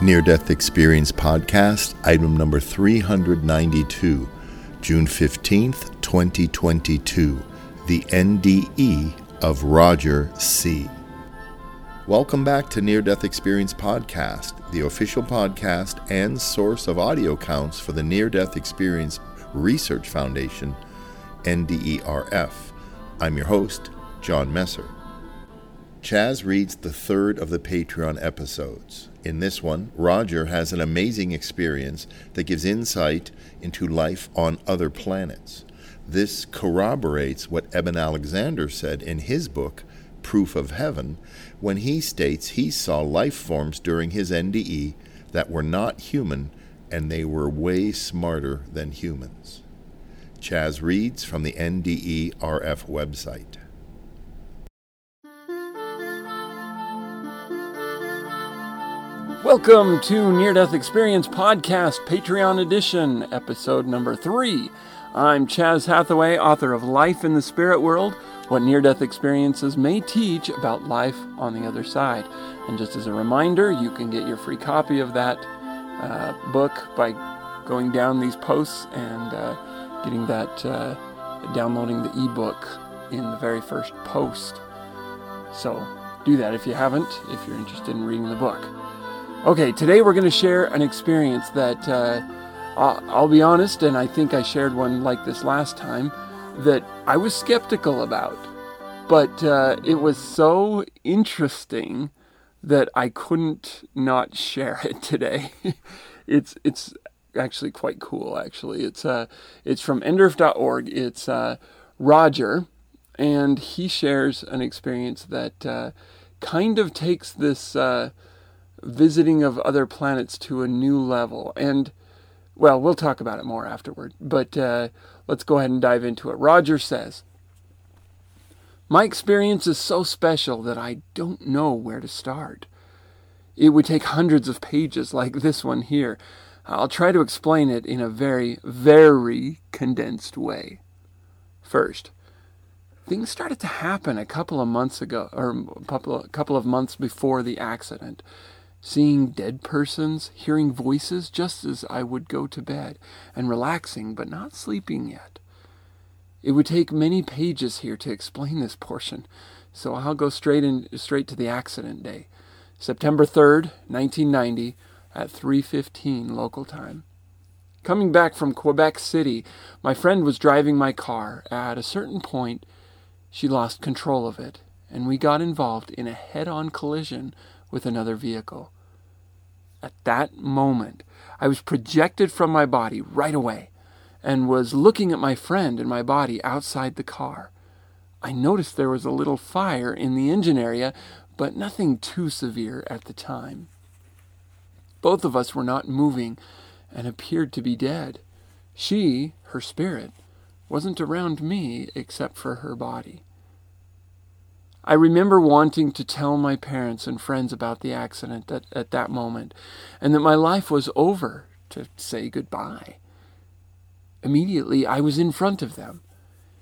Near Death Experience Podcast, item number 392, June 15th, 2022. The NDE of Roger C. Welcome back to Near Death Experience Podcast, the official podcast and source of audio counts for the Near Death Experience Research Foundation, NDERF. I'm your host, John Messer. Chaz reads the third of the Patreon episodes. In this one, Roger has an amazing experience that gives insight into life on other planets. This corroborates what Eben Alexander said in his book, Proof of Heaven, when he states he saw life forms during his NDE that were not human and they were way smarter than humans. Chaz reads from the NDE RF website. Welcome to Near Death Experience Podcast, Patreon Edition, episode number three. I'm Chaz Hathaway, author of Life in the Spirit World What Near Death Experiences May Teach About Life on the Other Side. And just as a reminder, you can get your free copy of that uh, book by going down these posts and uh, getting that, uh, downloading the ebook in the very first post. So do that if you haven't, if you're interested in reading the book. Okay, today we're going to share an experience that uh, I'll, be honest, and I think I shared one like this last time, that I was skeptical about. But uh, it was so interesting that I couldn't not share it today. it's it's actually quite cool. Actually, it's uh it's from nderf.org. It's uh, Roger, and he shares an experience that uh, kind of takes this. Visiting of other planets to a new level. And, well, we'll talk about it more afterward. But uh, let's go ahead and dive into it. Roger says, My experience is so special that I don't know where to start. It would take hundreds of pages like this one here. I'll try to explain it in a very, very condensed way. First, things started to happen a couple of months ago, or a couple of, couple of months before the accident seeing dead persons, hearing voices just as I would go to bed, and relaxing but not sleeping yet. It would take many pages here to explain this portion, so I'll go straight in straight to the accident day. September 3rd, 1990, at 3:15 local time. Coming back from Quebec City, my friend was driving my car. At a certain point, she lost control of it, and we got involved in a head-on collision with another vehicle. At that moment, I was projected from my body right away and was looking at my friend and my body outside the car. I noticed there was a little fire in the engine area, but nothing too severe at the time. Both of us were not moving and appeared to be dead. She, her spirit, wasn't around me except for her body. I remember wanting to tell my parents and friends about the accident at, at that moment and that my life was over, to say goodbye. Immediately, I was in front of them.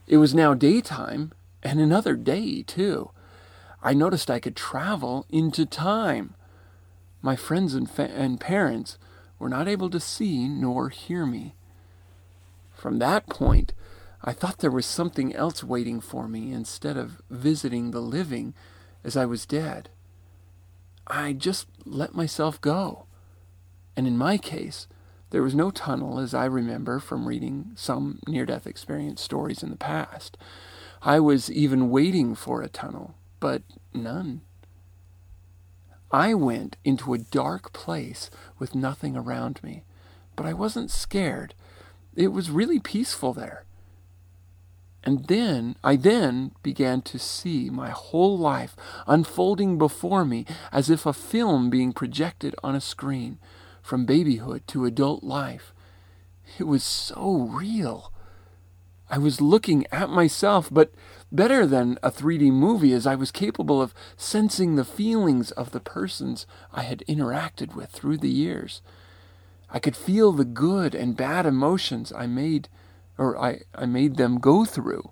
It was now daytime, and another day, too. I noticed I could travel into time. My friends and, fa- and parents were not able to see nor hear me. From that point, I thought there was something else waiting for me instead of visiting the living as I was dead. I just let myself go. And in my case, there was no tunnel as I remember from reading some near death experience stories in the past. I was even waiting for a tunnel, but none. I went into a dark place with nothing around me, but I wasn't scared. It was really peaceful there. And then, I then began to see my whole life unfolding before me as if a film being projected on a screen, from babyhood to adult life. It was so real. I was looking at myself, but better than a 3D movie, as I was capable of sensing the feelings of the persons I had interacted with through the years. I could feel the good and bad emotions I made or I, I made them go through.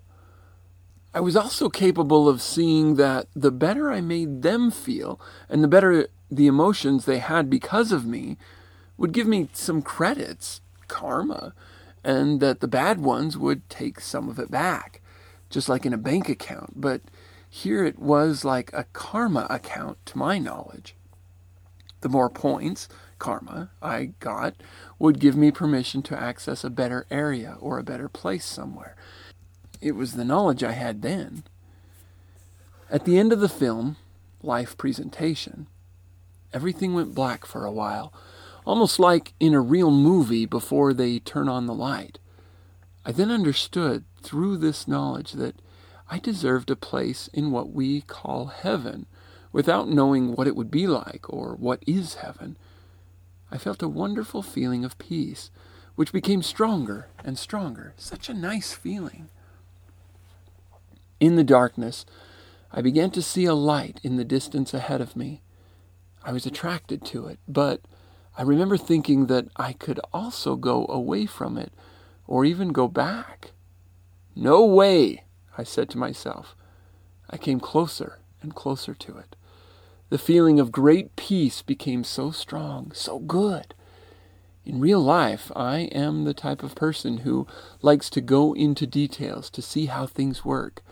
I was also capable of seeing that the better I made them feel and the better the emotions they had because of me would give me some credits, karma, and that the bad ones would take some of it back, just like in a bank account. But here it was like a karma account to my knowledge. The more points, karma, I got would give me permission to access a better area or a better place somewhere. It was the knowledge I had then. At the end of the film, life presentation, everything went black for a while almost like in a real movie before they turn on the light. I then understood through this knowledge that I deserved a place in what we call heaven without knowing what it would be like or what is heaven. I felt a wonderful feeling of peace, which became stronger and stronger. Such a nice feeling. In the darkness, I began to see a light in the distance ahead of me. I was attracted to it, but I remember thinking that I could also go away from it or even go back. No way, I said to myself. I came closer and closer to it. The feeling of great peace became so strong, so good. In real life, I am the type of person who likes to go into details to see how things work.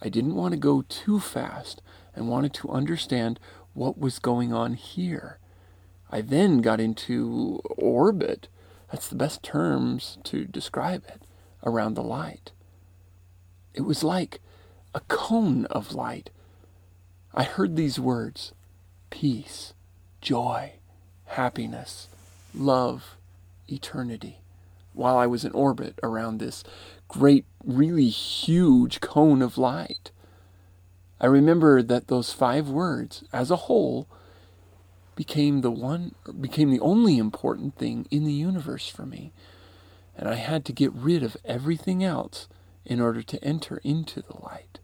I didn't want to go too fast and wanted to understand what was going on here. I then got into orbit. That's the best terms to describe it around the light. It was like a cone of light. I heard these words peace, joy, happiness, love, eternity, while I was in orbit around this great, really huge cone of light. I remember that those five words, as a whole, became the one became the only important thing in the universe for me and i had to get rid of everything else in order to enter into the light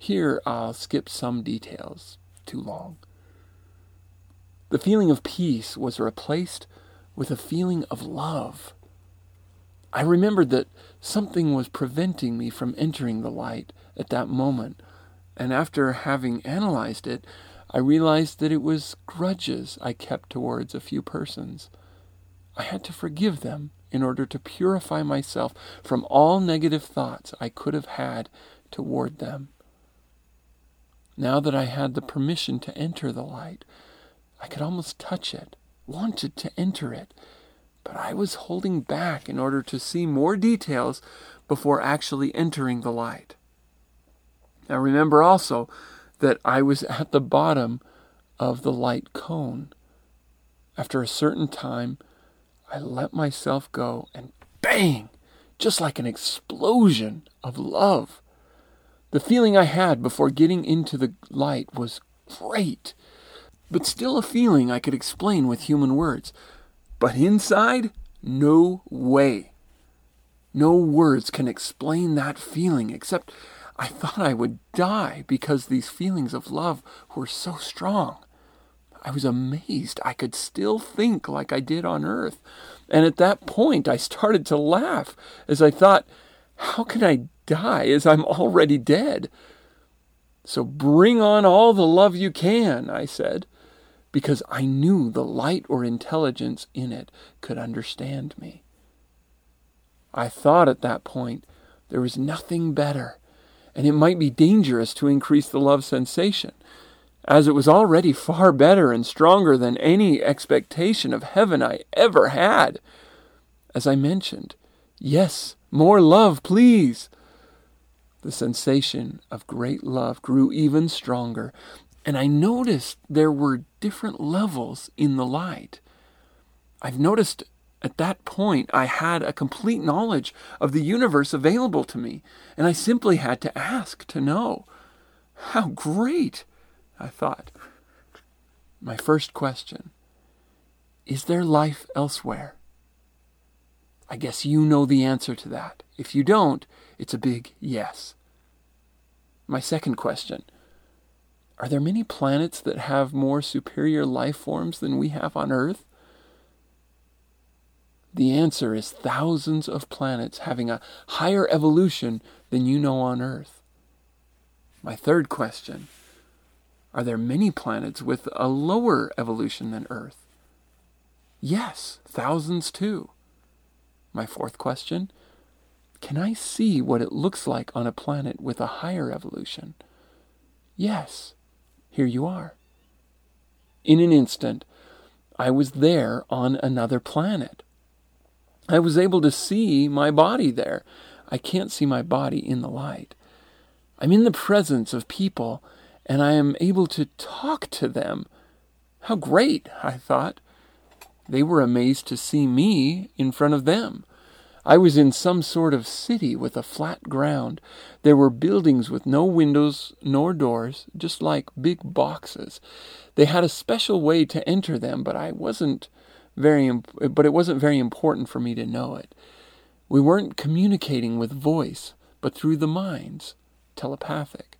here i'll skip some details too long the feeling of peace was replaced with a feeling of love i remembered that something was preventing me from entering the light at that moment and after having analyzed it I realized that it was grudges I kept towards a few persons. I had to forgive them in order to purify myself from all negative thoughts I could have had toward them. Now that I had the permission to enter the light, I could almost touch it, wanted to enter it, but I was holding back in order to see more details before actually entering the light. Now remember also that I was at the bottom of the light cone. After a certain time, I let myself go and bang! Just like an explosion of love. The feeling I had before getting into the light was great, but still a feeling I could explain with human words. But inside, no way. No words can explain that feeling except I thought I would die because these feelings of love were so strong. I was amazed I could still think like I did on earth. And at that point, I started to laugh as I thought, how can I die as I'm already dead? So bring on all the love you can, I said, because I knew the light or intelligence in it could understand me. I thought at that point there was nothing better and it might be dangerous to increase the love sensation, as it was already far better and stronger than any expectation of heaven I ever had. As I mentioned, yes, more love, please. The sensation of great love grew even stronger, and I noticed there were different levels in the light. I've noticed at that point I had a complete knowledge of the universe available to me, and I simply had to ask to know. How great! I thought. My first question Is there life elsewhere? I guess you know the answer to that. If you don't, it's a big yes. My second question Are there many planets that have more superior life forms than we have on Earth? The answer is thousands of planets having a higher evolution than you know on Earth. My third question Are there many planets with a lower evolution than Earth? Yes, thousands too. My fourth question Can I see what it looks like on a planet with a higher evolution? Yes, here you are. In an instant, I was there on another planet. I was able to see my body there. I can't see my body in the light. I'm in the presence of people and I am able to talk to them. How great, I thought. They were amazed to see me in front of them. I was in some sort of city with a flat ground. There were buildings with no windows nor doors, just like big boxes. They had a special way to enter them, but I wasn't very but it wasn't very important for me to know it. We weren't communicating with voice, but through the minds, telepathic.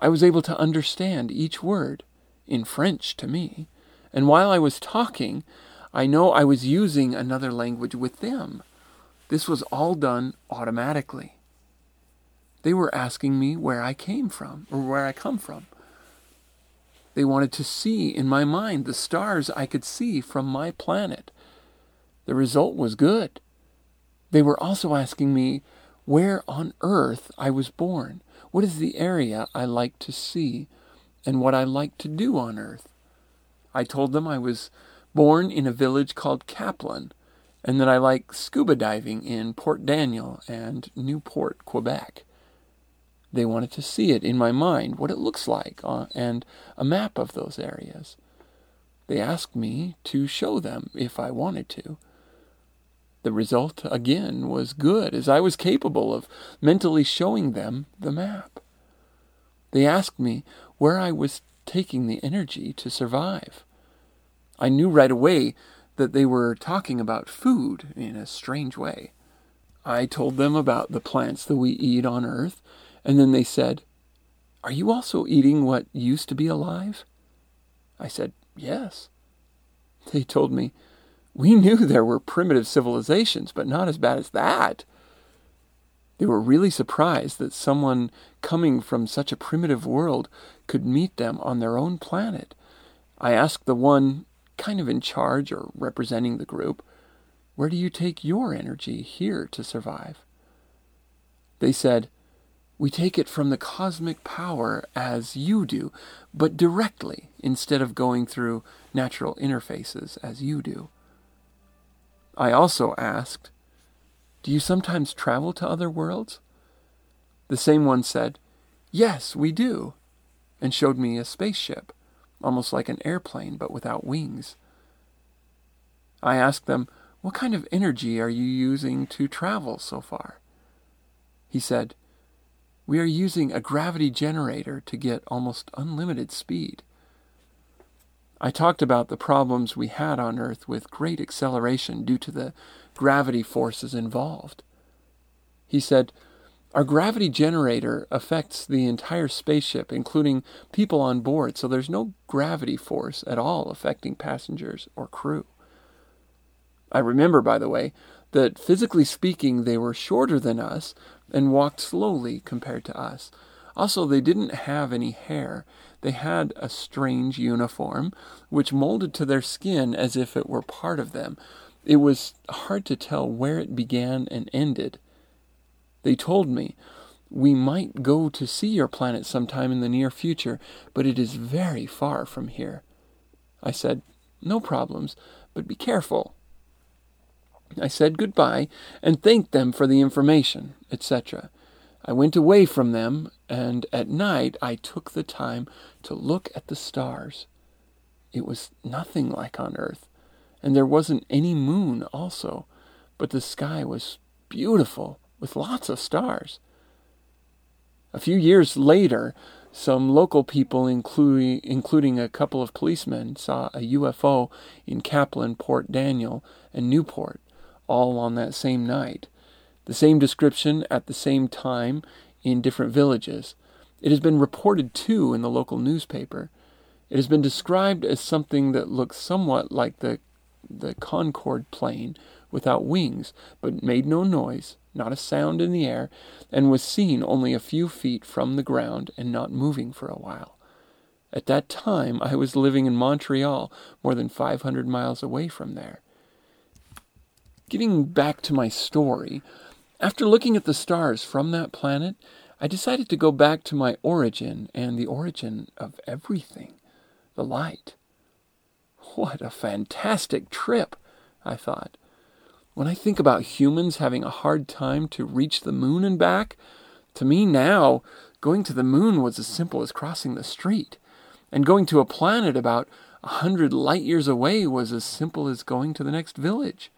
I was able to understand each word in French to me, and while I was talking, I know I was using another language with them. This was all done automatically. They were asking me where I came from or where I come from. They wanted to see in my mind the stars I could see from my planet. The result was good. They were also asking me where on earth I was born, what is the area I like to see, and what I like to do on earth. I told them I was born in a village called Caplan, and that I like scuba diving in Port Daniel and Newport, Quebec. They wanted to see it in my mind, what it looks like, uh, and a map of those areas. They asked me to show them if I wanted to. The result, again, was good, as I was capable of mentally showing them the map. They asked me where I was taking the energy to survive. I knew right away that they were talking about food in a strange way. I told them about the plants that we eat on Earth and then they said, Are you also eating what used to be alive? I said, Yes. They told me, We knew there were primitive civilizations, but not as bad as that. They were really surprised that someone coming from such a primitive world could meet them on their own planet. I asked the one kind of in charge or representing the group, Where do you take your energy here to survive? They said, we take it from the cosmic power as you do, but directly instead of going through natural interfaces as you do. I also asked, Do you sometimes travel to other worlds? The same one said, Yes, we do, and showed me a spaceship, almost like an airplane but without wings. I asked them, What kind of energy are you using to travel so far? He said, we are using a gravity generator to get almost unlimited speed. I talked about the problems we had on Earth with great acceleration due to the gravity forces involved. He said, Our gravity generator affects the entire spaceship, including people on board, so there's no gravity force at all affecting passengers or crew. I remember, by the way, that physically speaking, they were shorter than us, and walked slowly compared to us. Also, they didn't have any hair. They had a strange uniform, which molded to their skin as if it were part of them. It was hard to tell where it began and ended. They told me, We might go to see your planet sometime in the near future, but it is very far from here. I said, No problems, but be careful. I said goodbye and thanked them for the information, etc. I went away from them, and at night I took the time to look at the stars. It was nothing like on earth, and there wasn't any moon also, but the sky was beautiful with lots of stars. A few years later, some local people, including, including a couple of policemen, saw a UFO in Caplan, Port Daniel, and Newport, all on that same night. The same description at the same time in different villages. It has been reported too in the local newspaper. It has been described as something that looks somewhat like the, the Concorde plane without wings, but made no noise, not a sound in the air, and was seen only a few feet from the ground and not moving for a while. At that time, I was living in Montreal, more than 500 miles away from there. Getting back to my story, after looking at the stars from that planet, I decided to go back to my origin and the origin of everything the light. What a fantastic trip, I thought. When I think about humans having a hard time to reach the moon and back, to me now, going to the moon was as simple as crossing the street. And going to a planet about a hundred light years away was as simple as going to the next village.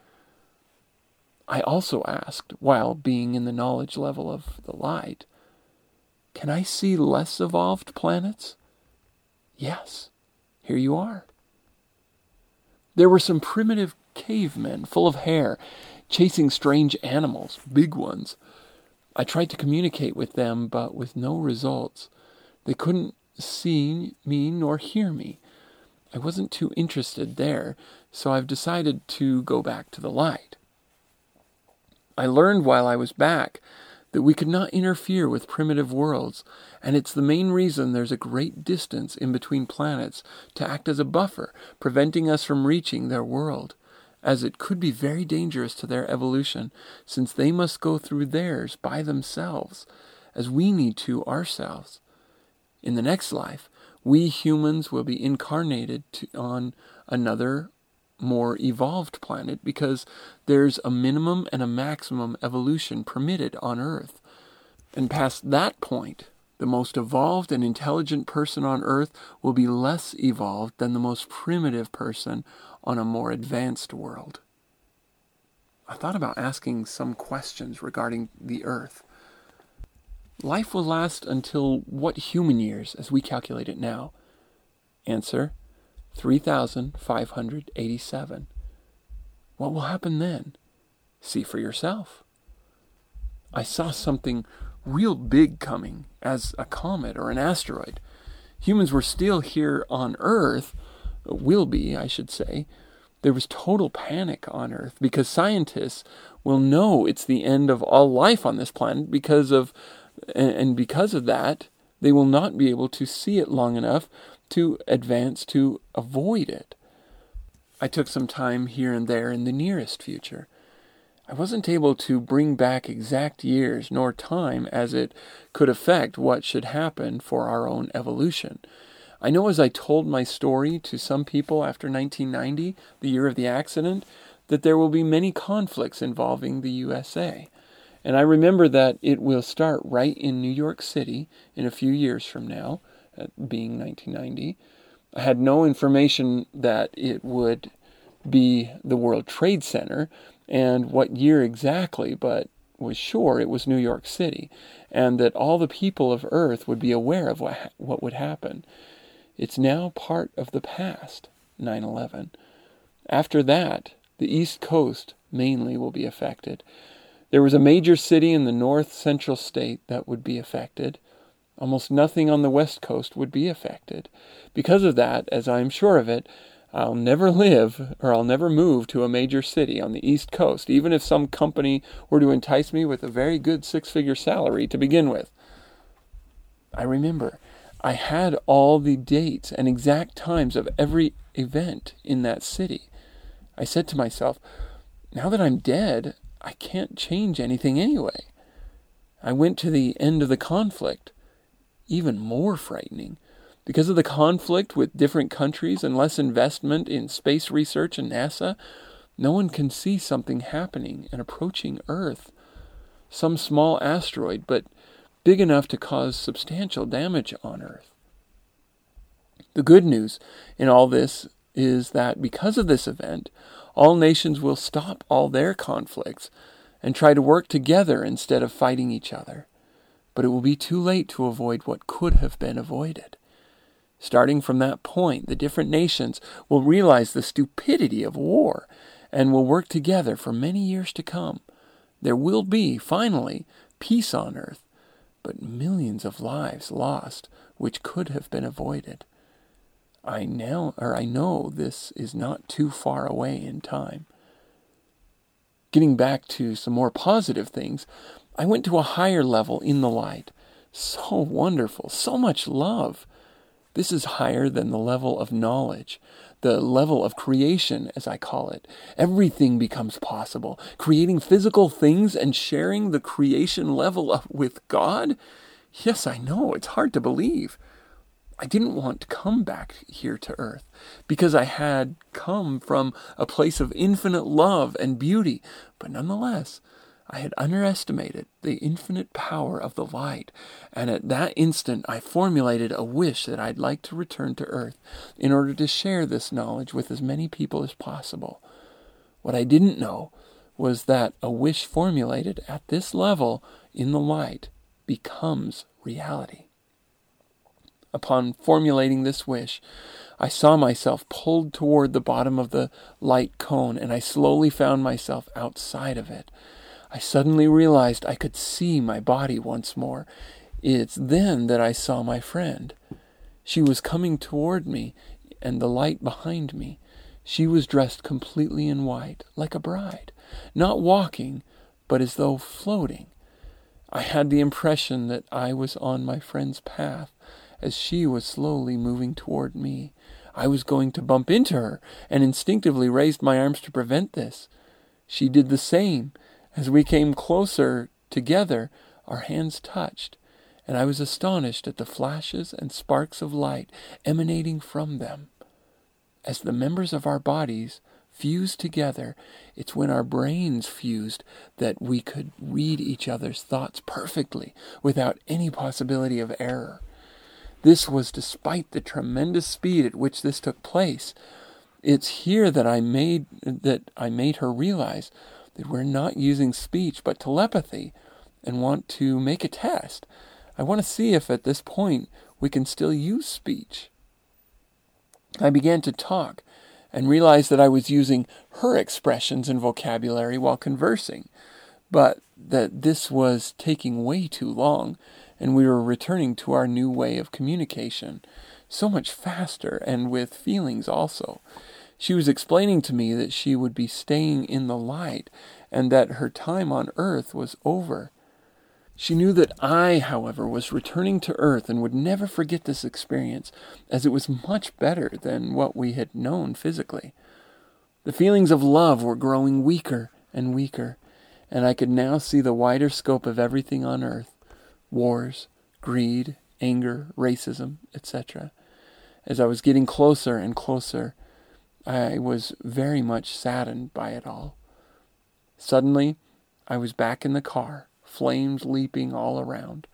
I also asked, while being in the knowledge level of the light, can I see less evolved planets? Yes, here you are. There were some primitive cavemen full of hair, chasing strange animals, big ones. I tried to communicate with them, but with no results. They couldn't see me nor hear me. I wasn't too interested there, so I've decided to go back to the light. I learned while I was back that we could not interfere with primitive worlds, and it's the main reason there's a great distance in between planets to act as a buffer, preventing us from reaching their world as it could be very dangerous to their evolution, since they must go through theirs by themselves, as we need to ourselves. In the next life, we humans will be incarnated to, on another, more evolved planet because there's a minimum and a maximum evolution permitted on Earth. And past that point, the most evolved and intelligent person on Earth will be less evolved than the most primitive person on a more advanced world. I thought about asking some questions regarding the Earth. Life will last until what human years as we calculate it now? Answer 3,587. What will happen then? See for yourself. I saw something real big coming as a comet or an asteroid. Humans were still here on Earth, will be, I should say. There was total panic on Earth because scientists will know it's the end of all life on this planet because of, and because of that, they will not be able to see it long enough to advance to avoid it. I took some time here and there in the nearest future. I wasn't able to bring back exact years nor time as it could affect what should happen for our own evolution. I know as I told my story to some people after 1990, the year of the accident, that there will be many conflicts involving the USA. And I remember that it will start right in New York City in a few years from now, uh, being 1990. I had no information that it would be the World Trade Center and what year exactly, but was sure it was New York City and that all the people of Earth would be aware of what, what would happen. It's now part of the past, 9 11. After that, the East Coast mainly will be affected. There was a major city in the north central state that would be affected. Almost nothing on the west coast would be affected. Because of that, as I am sure of it, I'll never live or I'll never move to a major city on the East Coast, even if some company were to entice me with a very good six figure salary to begin with. I remember I had all the dates and exact times of every event in that city. I said to myself, now that I'm dead, I can't change anything anyway. I went to the end of the conflict. Even more frightening. Because of the conflict with different countries and less investment in space research and NASA, no one can see something happening and approaching Earth. Some small asteroid, but big enough to cause substantial damage on Earth. The good news in all this is that because of this event, all nations will stop all their conflicts and try to work together instead of fighting each other. But it will be too late to avoid what could have been avoided. Starting from that point, the different nations will realize the stupidity of war and will work together for many years to come. There will be, finally, peace on earth, but millions of lives lost which could have been avoided. I now or I know this is not too far away in time. Getting back to some more positive things, I went to a higher level in the light. So wonderful, so much love. This is higher than the level of knowledge, the level of creation, as I call it. Everything becomes possible. Creating physical things and sharing the creation level with God? Yes, I know, it's hard to believe. I didn't want to come back here to earth because I had come from a place of infinite love and beauty, but nonetheless, I had underestimated the infinite power of the light, and at that instant I formulated a wish that I'd like to return to earth in order to share this knowledge with as many people as possible. What I didn't know was that a wish formulated at this level in the light becomes reality. Upon formulating this wish, I saw myself pulled toward the bottom of the light cone, and I slowly found myself outside of it. I suddenly realized I could see my body once more. It's then that I saw my friend. She was coming toward me, and the light behind me. She was dressed completely in white, like a bride, not walking, but as though floating. I had the impression that I was on my friend's path, as she was slowly moving toward me. I was going to bump into her, and instinctively raised my arms to prevent this. She did the same. As we came closer together, our hands touched, and I was astonished at the flashes and sparks of light emanating from them. As the members of our bodies fused together, it's when our brains fused that we could read each other's thoughts perfectly without any possibility of error. This was despite the tremendous speed at which this took place. It's here that I made that I made her realize that we're not using speech but telepathy and want to make a test. I want to see if at this point we can still use speech. I began to talk and realized that I was using her expressions and vocabulary while conversing, but that this was taking way too long and we were returning to our new way of communication, so much faster and with feelings also. She was explaining to me that she would be staying in the light and that her time on earth was over. She knew that I, however, was returning to earth and would never forget this experience, as it was much better than what we had known physically. The feelings of love were growing weaker and weaker, and I could now see the wider scope of everything on earth wars, greed, anger, racism, etc. As I was getting closer and closer, I was very much saddened by it all. Suddenly, I was back in the car, flames leaping all around.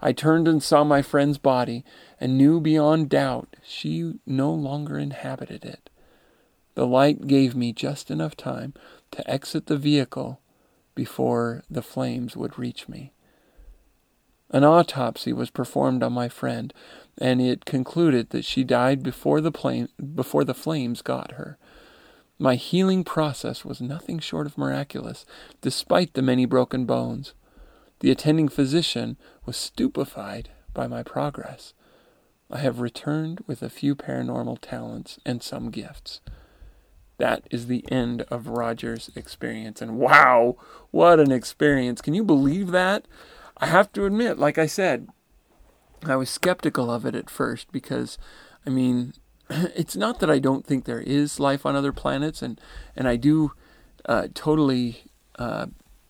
I turned and saw my friend's body and knew beyond doubt she no longer inhabited it. The light gave me just enough time to exit the vehicle before the flames would reach me. An autopsy was performed on my friend, and it concluded that she died before the, plane, before the flames got her. My healing process was nothing short of miraculous, despite the many broken bones. The attending physician was stupefied by my progress. I have returned with a few paranormal talents and some gifts. That is the end of Roger's experience. And wow, what an experience! Can you believe that? I have to admit, like I said, I was skeptical of it at first because, I mean, it's not that I don't think there is life on other planets, and and I do uh, totally uh,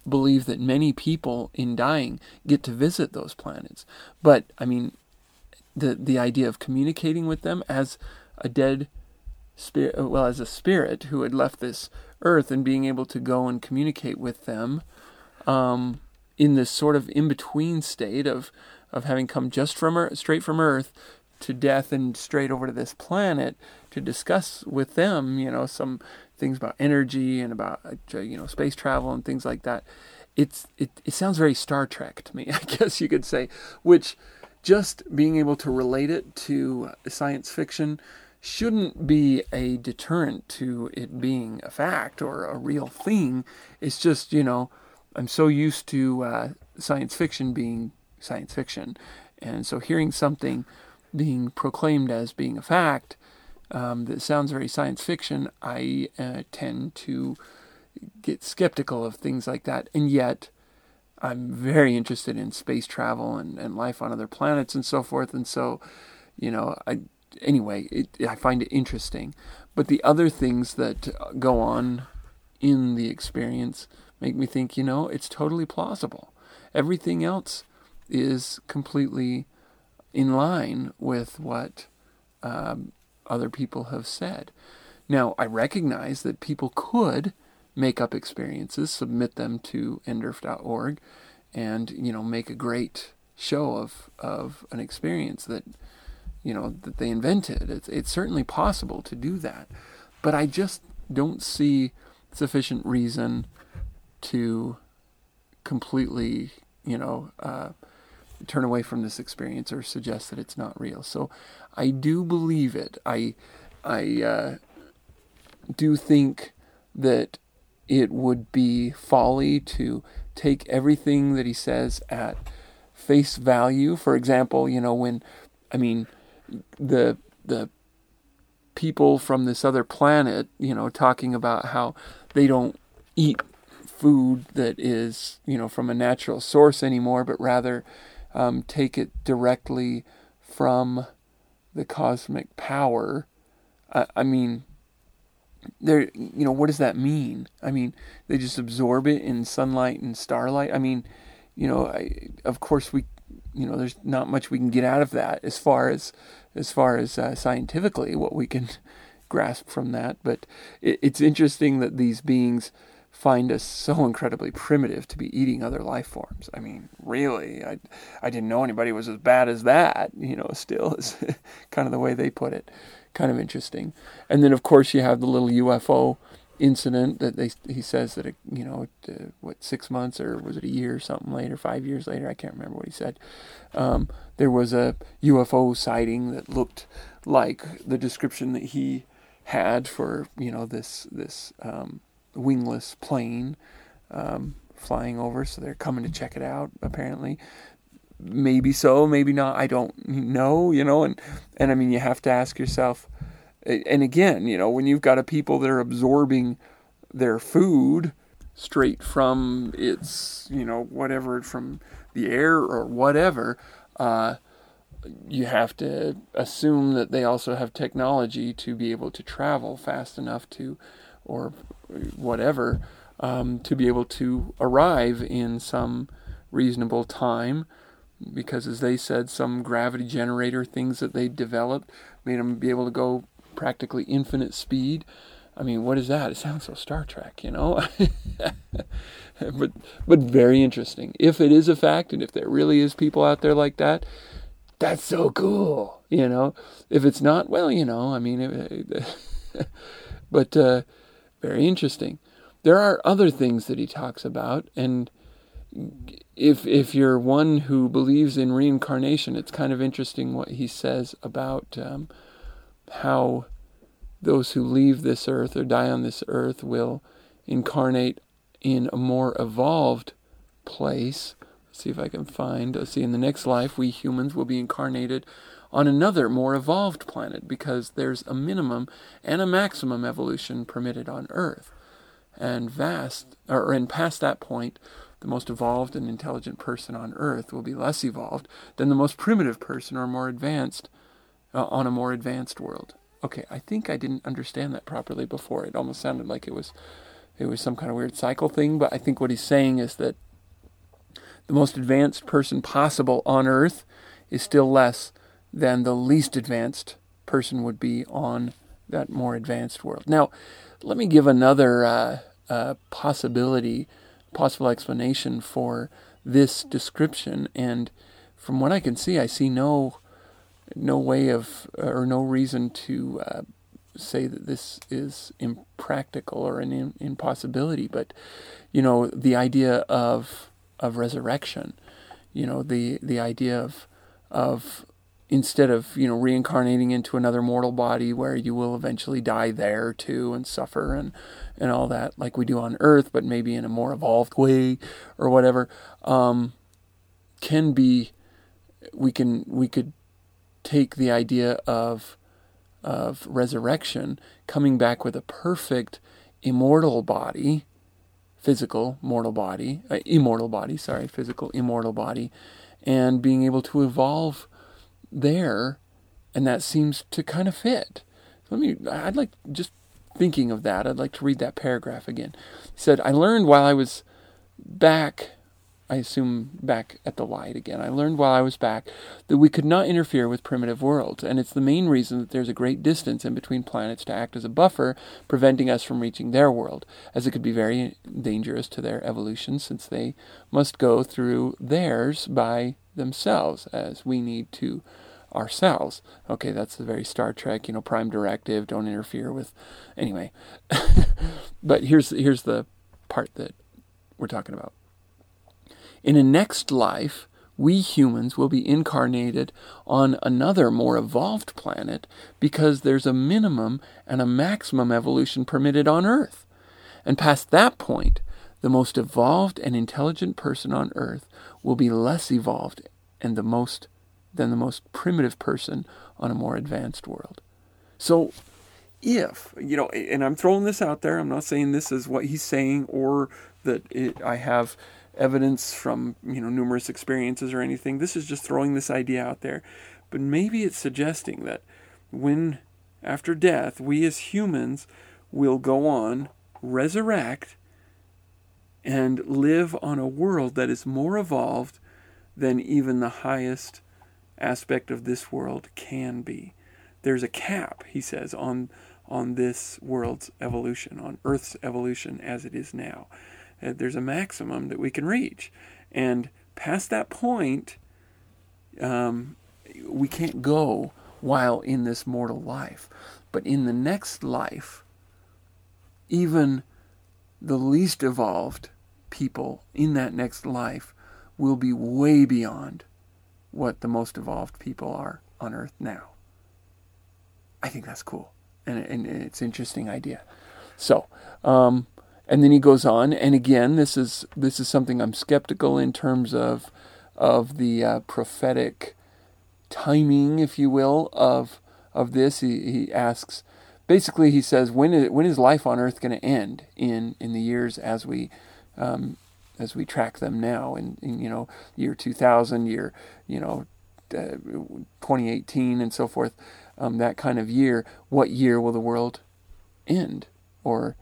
believe that many people in dying get to visit those planets. But I mean, the the idea of communicating with them as a dead spirit, well, as a spirit who had left this earth, and being able to go and communicate with them. Um, in this sort of in between state of of having come just from straight from Earth to death and straight over to this planet to discuss with them, you know, some things about energy and about uh, you know space travel and things like that. It's it, it sounds very Star Trek to me, I guess you could say, which just being able to relate it to science fiction shouldn't be a deterrent to it being a fact or a real thing. It's just, you know, I'm so used to uh, science fiction being science fiction. And so hearing something being proclaimed as being a fact um, that sounds very science fiction, I uh, tend to get skeptical of things like that. And yet, I'm very interested in space travel and, and life on other planets and so forth. And so, you know, I anyway, it, I find it interesting. But the other things that go on in the experience make me think, you know, it's totally plausible. Everything else is completely in line with what um, other people have said. Now, I recognize that people could make up experiences, submit them to nderf.org, and you know make a great show of of an experience that you know that they invented. It's it's certainly possible to do that, but I just don't see sufficient reason to completely you know uh, turn away from this experience or suggest that it's not real. So I do believe it. I I uh, do think that it would be folly to take everything that he says at face value. For example, you know when I mean the the people from this other planet, you know, talking about how they don't eat food that is, you know, from a natural source anymore, but rather um, take it directly from the cosmic power. I, I mean, there, you know, what does that mean? I mean, they just absorb it in sunlight and starlight. I mean, you know, I, of course we, you know, there's not much we can get out of that as far as as far as uh, scientifically what we can grasp from that. But it, it's interesting that these beings find us so incredibly primitive to be eating other life forms. I mean, really, I, I didn't know anybody was as bad as that, you know, still is kind of the way they put it. Kind of interesting. And then, of course, you have the little UFO incident that they he says that it, you know uh, what six months or was it a year or something later five years later I can't remember what he said um, there was a UFO sighting that looked like the description that he had for you know this this um, wingless plane um, flying over so they're coming to check it out apparently. Maybe so maybe not I don't know you know and and I mean you have to ask yourself and again, you know, when you've got a people that are absorbing their food straight from its, you know, whatever from the air or whatever, uh, you have to assume that they also have technology to be able to travel fast enough to, or whatever, um, to be able to arrive in some reasonable time. Because, as they said, some gravity generator things that they developed made them be able to go practically infinite speed. I mean, what is that? It sounds so Star Trek, you know? but but very interesting. If it is a fact and if there really is people out there like that, that's so cool, you know? If it's not, well, you know, I mean, it, but uh, very interesting. There are other things that he talks about and if if you're one who believes in reincarnation, it's kind of interesting what he says about um, how those who leave this earth or die on this earth will incarnate in a more evolved place. Let's see if I can find. Let's see, in the next life, we humans will be incarnated on another more evolved planet because there's a minimum and a maximum evolution permitted on Earth. And vast, or and past that point, the most evolved and intelligent person on Earth will be less evolved than the most primitive person or more advanced uh, on a more advanced world. Okay, I think I didn't understand that properly before. It almost sounded like it was it was some kind of weird cycle thing, but I think what he's saying is that the most advanced person possible on earth is still less than the least advanced person would be on that more advanced world. Now, let me give another uh, uh, possibility, possible explanation for this description. And from what I can see, I see no no way of or no reason to uh, say that this is impractical or an in, impossibility. But you know, the idea of of resurrection, you know, the the idea of of instead of you know reincarnating into another mortal body where you will eventually die there too and suffer and and all that like we do on earth but maybe in a more evolved way or whatever um, can be we can we could take the idea of of resurrection coming back with a perfect immortal body physical mortal body uh, immortal body sorry physical immortal body and being able to evolve there, and that seems to kind of fit. Let me, I'd like, just thinking of that, I'd like to read that paragraph again. He said, I learned while I was back, I assume back at the light again, I learned while I was back that we could not interfere with primitive worlds, and it's the main reason that there's a great distance in between planets to act as a buffer, preventing us from reaching their world, as it could be very dangerous to their evolution since they must go through theirs by themselves as we need to ourselves. Okay, that's the very Star Trek, you know, prime directive, don't interfere with anyway. but here's here's the part that we're talking about. In a next life, we humans will be incarnated on another more evolved planet because there's a minimum and a maximum evolution permitted on Earth. And past that point, the most evolved and intelligent person on earth will be less evolved and the most than the most primitive person on a more advanced world. So if, you know, and I'm throwing this out there, I'm not saying this is what he's saying or that it, I have evidence from, you know, numerous experiences or anything. This is just throwing this idea out there. But maybe it's suggesting that when after death, we as humans will go on, resurrect, and live on a world that is more evolved than even the highest aspect of this world can be. There's a cap, he says, on on this world's evolution, on Earth's evolution as it is now. There's a maximum that we can reach, and past that point, um, we can't go while in this mortal life. But in the next life, even the least evolved people in that next life will be way beyond what the most evolved people are on Earth now. I think that's cool, and, and it's an interesting idea. So, um, and then he goes on, and again, this is this is something I'm skeptical in terms of of the uh, prophetic timing, if you will, of of this. He, he asks, basically, he says, when is, when is life on Earth going to end in in the years as we um, as we track them now in, in, you know year 2000 year you know uh, 2018 and so forth um, that kind of year what year will the world end or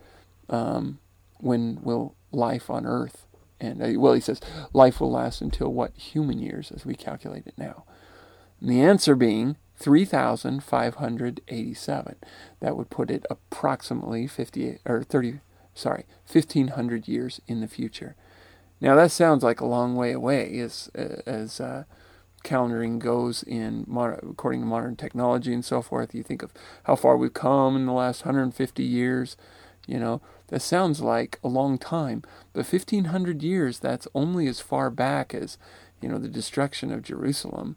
um, when will life on earth and uh, well he says life will last until what human years as we calculate it now and the answer being 3587 that would put it approximately 50 or 30 sorry 1500 years in the future now that sounds like a long way away as as uh, calendaring goes in according to modern technology and so forth. You think of how far we've come in the last 150 years. You know that sounds like a long time, but 1500 years that's only as far back as you know the destruction of Jerusalem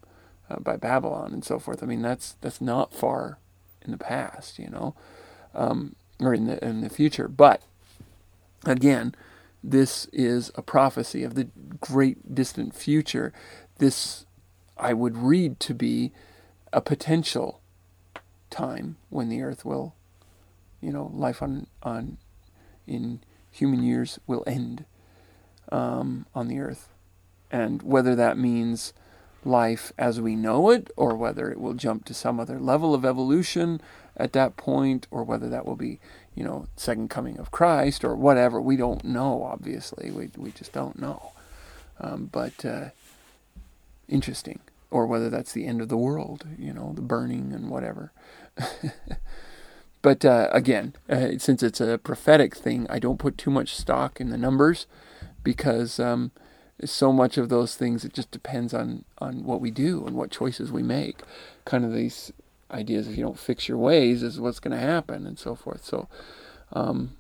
uh, by Babylon and so forth. I mean that's that's not far in the past, you know, um, or in the in the future. But again, this is a prophecy of the great distant future. This I would read to be a potential time when the earth will, you know, life on on in human years will end um, on the earth, and whether that means life as we know it, or whether it will jump to some other level of evolution at that point, or whether that will be you know, second coming of Christ or whatever. We don't know, obviously. We, we just don't know. Um, but uh, interesting. Or whether that's the end of the world, you know, the burning and whatever. but uh, again, uh, since it's a prophetic thing, I don't put too much stock in the numbers because um, so much of those things it just depends on on what we do and what choices we make. Kind of these ideas if you don't fix your ways is what's going to happen and so forth. So um,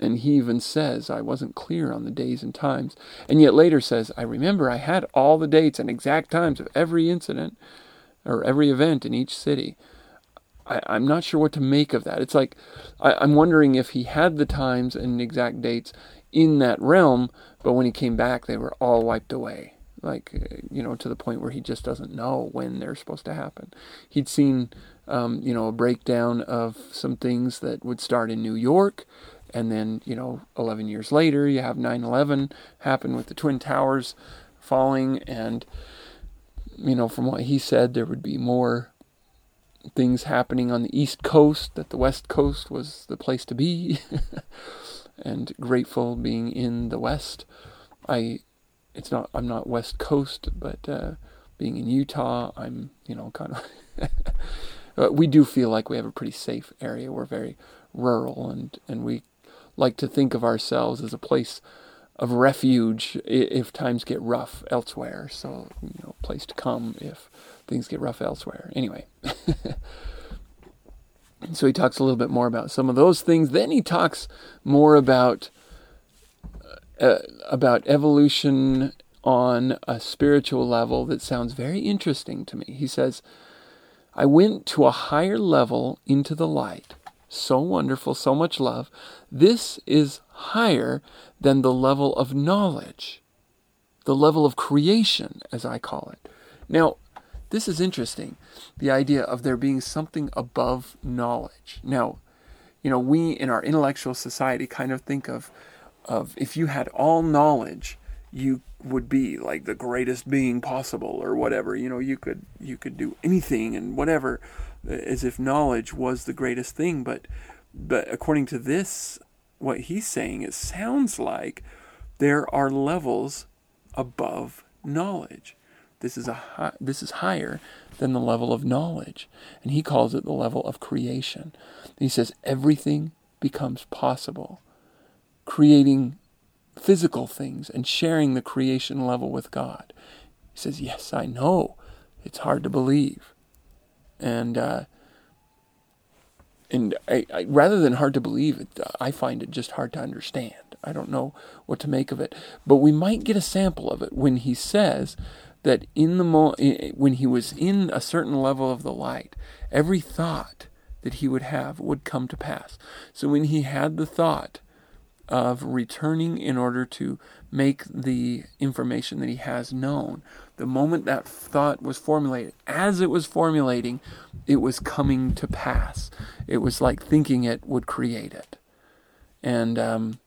and he even says i wasn't clear on the days and times. And yet later says i remember i had all the dates and exact times of every incident or every event in each city I, am not sure what to make of that. It's like I, I'm wondering if he had the times and exact dates in that realm, but when he came back, they were all wiped away. Like, uh, you know, to the point where he just doesn't know when they're supposed to happen. He'd seen, um, you know, a breakdown of some things that would start in New York. And then, you know, 11 years later, you have 9 11 happen with the Twin Towers falling. And, you know, from what he said, there would be more things happening on the East Coast, that the West Coast was the place to be. and grateful being in the West. I, it's not I'm not West Coast, but uh, being in Utah, I'm you know kind of. we do feel like we have a pretty safe area. We're very rural, and and we like to think of ourselves as a place of refuge if times get rough elsewhere. So you know, place to come if things get rough elsewhere. Anyway. so he talks a little bit more about some of those things. Then he talks more about uh, about evolution on a spiritual level that sounds very interesting to me. He says, "I went to a higher level into the light. So wonderful, so much love. This is higher than the level of knowledge, the level of creation, as I call it." Now, this is interesting, the idea of there being something above knowledge. Now, you know, we in our intellectual society kind of think of of if you had all knowledge, you would be like the greatest being possible or whatever. You know, you could you could do anything and whatever uh, as if knowledge was the greatest thing, but but according to this what he's saying it sounds like there are levels above knowledge. This is a high, this is higher than the level of knowledge, and he calls it the level of creation. And he says everything becomes possible, creating physical things and sharing the creation level with God. He says, "Yes, I know. It's hard to believe," and uh, and I, I, rather than hard to believe, it, I find it just hard to understand. I don't know what to make of it, but we might get a sample of it when he says that in the mo- when he was in a certain level of the light, every thought that he would have would come to pass. So when he had the thought of returning in order to make the information that he has known, the moment that thought was formulated, as it was formulating, it was coming to pass. It was like thinking it would create it, and um,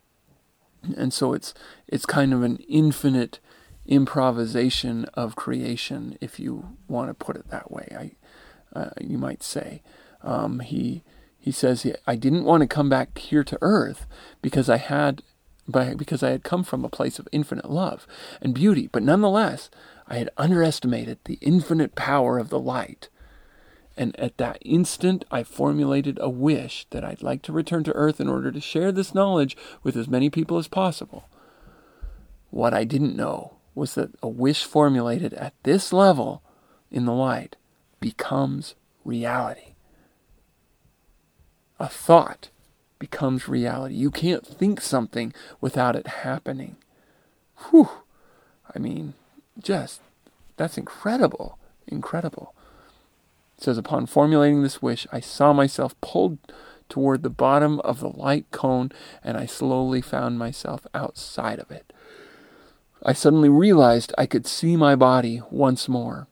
and so it's it's kind of an infinite improvisation of creation, if you want to put it that way. I, uh, you might say. Um, he he says I didn't want to come back here to earth because I had, but because I had come from a place of infinite love and beauty. But nonetheless, I had underestimated the infinite power of the light. And at that instant, I formulated a wish that I'd like to return to Earth in order to share this knowledge with as many people as possible. What I didn't know was that a wish formulated at this level in the light becomes reality. A thought becomes reality. You can't think something without it happening. Whew. I mean, just, that's incredible. Incredible. It says, Upon formulating this wish, I saw myself pulled toward the bottom of the light cone, and I slowly found myself outside of it. I suddenly realized I could see my body once more.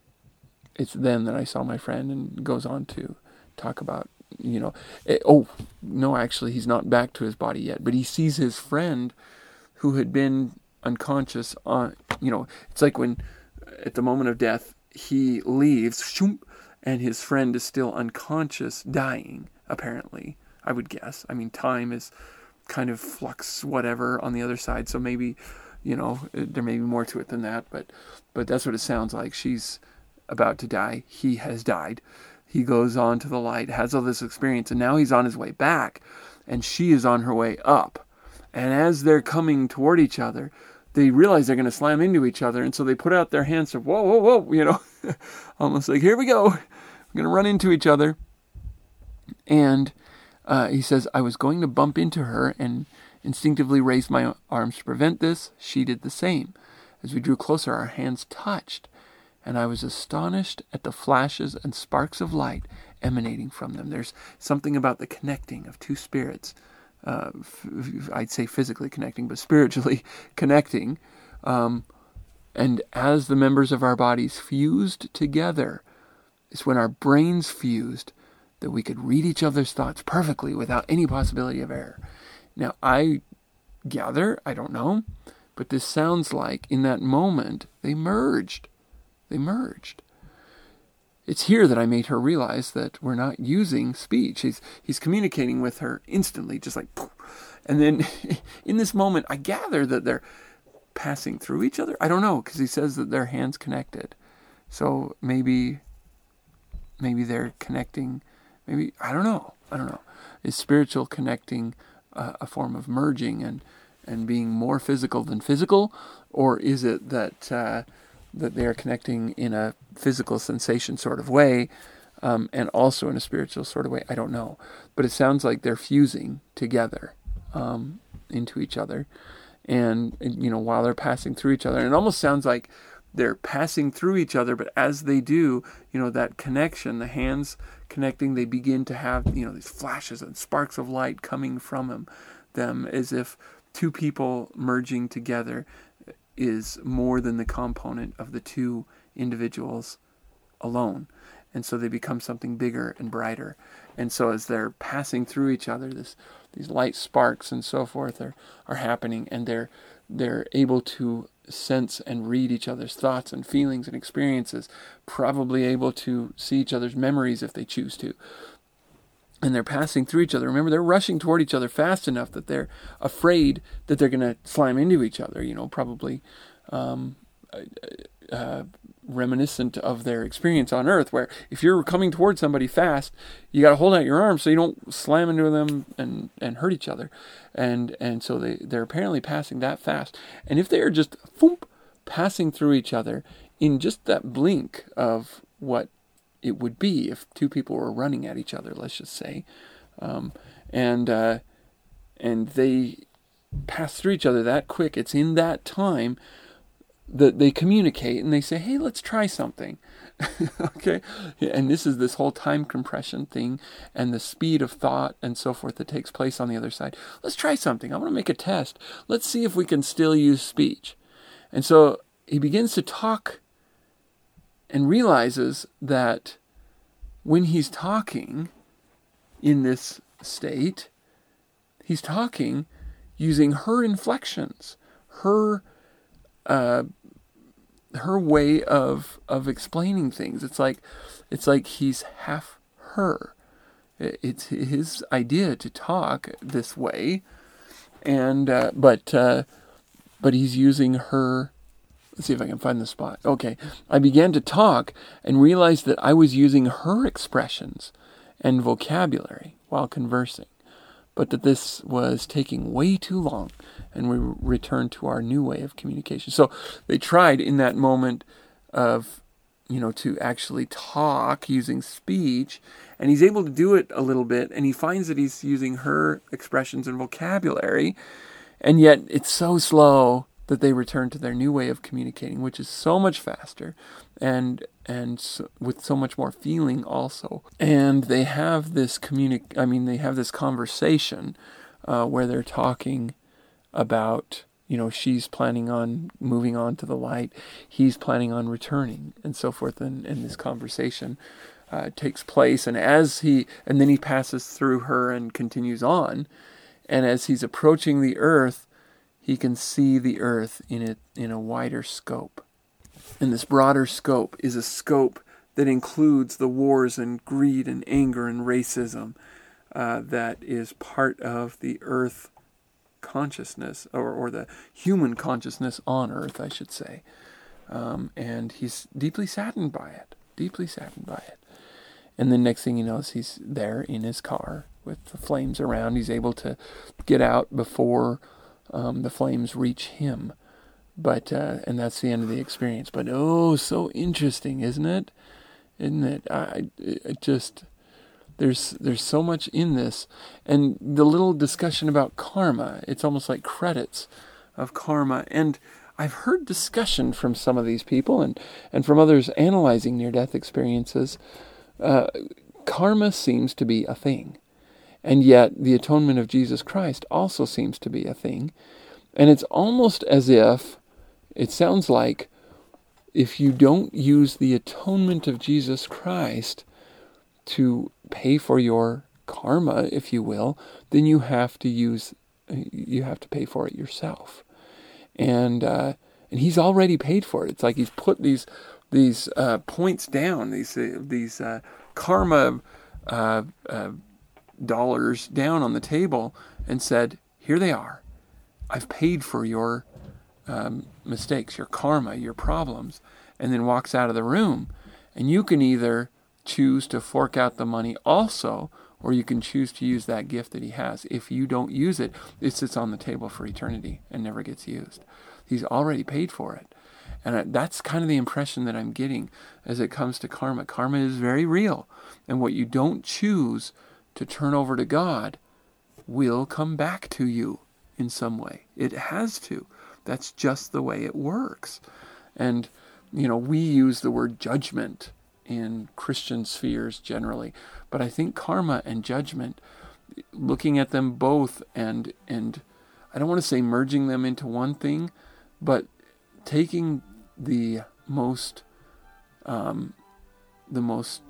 It's then that I saw my friend and goes on to talk about, you know, it, eh, oh, no, actually, he's not back to his body yet, but he sees his friend who had been unconscious on, you know, it's like when at the moment of death he leaves, shoom, and his friend is still unconscious, dying, apparently, I would guess. I mean, time is kind of flux, whatever, on the other side, so maybe you know, there may be more to it than that, but but that's what it sounds like. She's about to die. He has died. He goes on to the light, has all this experience, and now he's on his way back, and she is on her way up. And as they're coming toward each other, they realize they're going to slam into each other, and so they put out their hands of whoa, whoa, whoa, you know, almost like here we go, we're going to run into each other. And uh, he says, I was going to bump into her and instinctively raised my arms to prevent this. She did the same. As we drew closer, our hands touched, and I was astonished at the flashes and sparks of light emanating from them. There's something about the connecting of two spirits uh, I'd say physically connecting, but spiritually connecting. Um, and as the members of our bodies fused together, it's when our brains fused that we could read each other's thoughts perfectly without any possibility of error. Now, I gather, I don't know, but this sounds like in that moment they merged. They merged. It's here that I made her realize that we're not using speech. He's he's communicating with her instantly, just like, and then in this moment, I gather that they're passing through each other. I don't know because he says that their hands connected, so maybe maybe they're connecting. Maybe I don't know. I don't know. Is spiritual connecting uh, a form of merging and and being more physical than physical, or is it that uh, that they are connecting in a physical sensation sort of way um, and also in a spiritual sort of way. I don't know. But it sounds like they're fusing together um, into each other. And, you know, while they're passing through each other. And it almost sounds like they're passing through each other, but as they do, you know, that connection, the hands connecting, they begin to have, you know, these flashes and sparks of light coming from them, them as if two people merging together is more than the component of the two individuals alone. And so they become something bigger and brighter. And so as they're passing through each other, this these light sparks and so forth are, are happening and they're they're able to sense and read each other's thoughts and feelings and experiences, probably able to see each other's memories if they choose to and they're passing through each other. Remember, they're rushing toward each other fast enough that they're afraid that they're going to slam into each other. You know, probably um, uh, uh, reminiscent of their experience on Earth, where if you're coming towards somebody fast, you got to hold out your arms so you don't slam into them and, and hurt each other. And and so they they're apparently passing that fast. And if they are just foomp, passing through each other in just that blink of what it would be if two people were running at each other, let's just say, um, and uh, and they pass through each other that quick. It's in that time that they communicate and they say, "Hey, let's try something." okay, and this is this whole time compression thing and the speed of thought and so forth that takes place on the other side. Let's try something. I want to make a test. Let's see if we can still use speech. And so he begins to talk and realizes that when he's talking in this state, he's talking using her inflections, her uh, her way of of explaining things. It's like it's like he's half her. It's his idea to talk this way, and uh, but uh, but he's using her Let's see if I can find the spot. Okay. I began to talk and realized that I was using her expressions and vocabulary while conversing, but that this was taking way too long and we returned to our new way of communication. So they tried in that moment of, you know, to actually talk using speech, and he's able to do it a little bit, and he finds that he's using her expressions and vocabulary, and yet it's so slow that they return to their new way of communicating, which is so much faster and and so, with so much more feeling also. And they have this communic I mean they have this conversation uh, where they're talking about you know she's planning on moving on to the light, he's planning on returning, and so forth. And, and this conversation uh, takes place, and as he and then he passes through her and continues on, and as he's approaching the earth he can see the earth in it in a wider scope. And this broader scope is a scope that includes the wars and greed and anger and racism uh, that is part of the earth consciousness or, or the human consciousness on earth, I should say. Um, and he's deeply saddened by it, deeply saddened by it. And then next thing he knows, he's there in his car with the flames around. He's able to get out before um, the flames reach him. but uh, and that's the end of the experience. But oh, so interesting, isn't it? Isn't it? I just there's there's so much in this, and the little discussion about karma. It's almost like credits of karma, and I've heard discussion from some of these people and and from others analyzing near death experiences. Uh, karma seems to be a thing. And yet, the atonement of Jesus Christ also seems to be a thing. And it's almost as if, it sounds like, if you don't use the atonement of Jesus Christ to pay for your karma, if you will, then you have to use, you have to pay for it yourself. And, uh, and he's already paid for it. It's like he's put these, these uh, points down, these, uh, these uh, karma uh, uh, dollars down on the table and said, Here they are. I've paid for your um, mistakes, your karma, your problems, and then walks out of the room. And you can either choose to fork out the money also, or you can choose to use that gift that he has. If you don't use it, it sits on the table for eternity and never gets used. He's already paid for it. And that's kind of the impression that I'm getting as it comes to karma. Karma is very real. And what you don't choose to turn over to God will come back to you in some way. It has to. That's just the way it works. And, you know, we use the word judgment in Christian spheres generally, but I think karma and judgment, looking at them both and, and I don't want to say merging them into one thing, but taking the most um, the most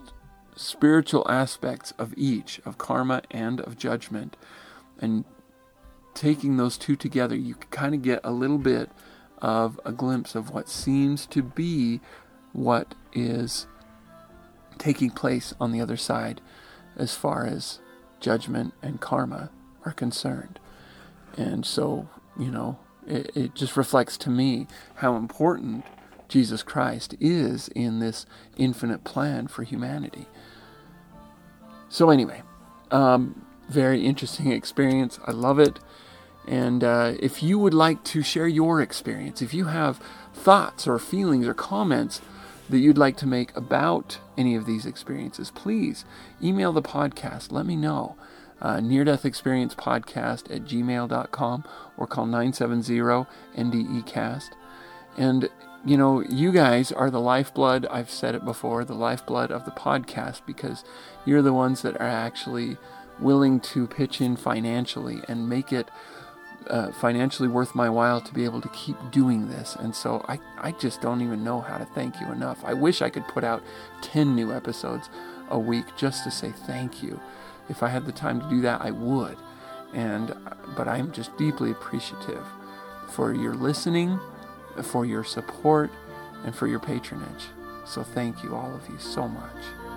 spiritual aspects of each of karma and of judgment and taking those two together you kind of get a little bit of a glimpse of what seems to be what is taking place on the other side as far as judgment and karma are concerned and so you know it, it just reflects to me how important Jesus Christ is in this infinite plan for humanity. So, anyway, um, very interesting experience. I love it. And uh, if you would like to share your experience, if you have thoughts or feelings or comments that you'd like to make about any of these experiences, please email the podcast. Let me know. Uh, Near Death Experience Podcast at gmail.com or call 970 NDEcast. And you know, you guys are the lifeblood, I've said it before, the lifeblood of the podcast because you're the ones that are actually willing to pitch in financially and make it uh, financially worth my while to be able to keep doing this. And so I, I just don't even know how to thank you enough. I wish I could put out 10 new episodes a week just to say thank you. If I had the time to do that, I would. And but I'm just deeply appreciative for your listening for your support and for your patronage. So thank you, all of you, so much.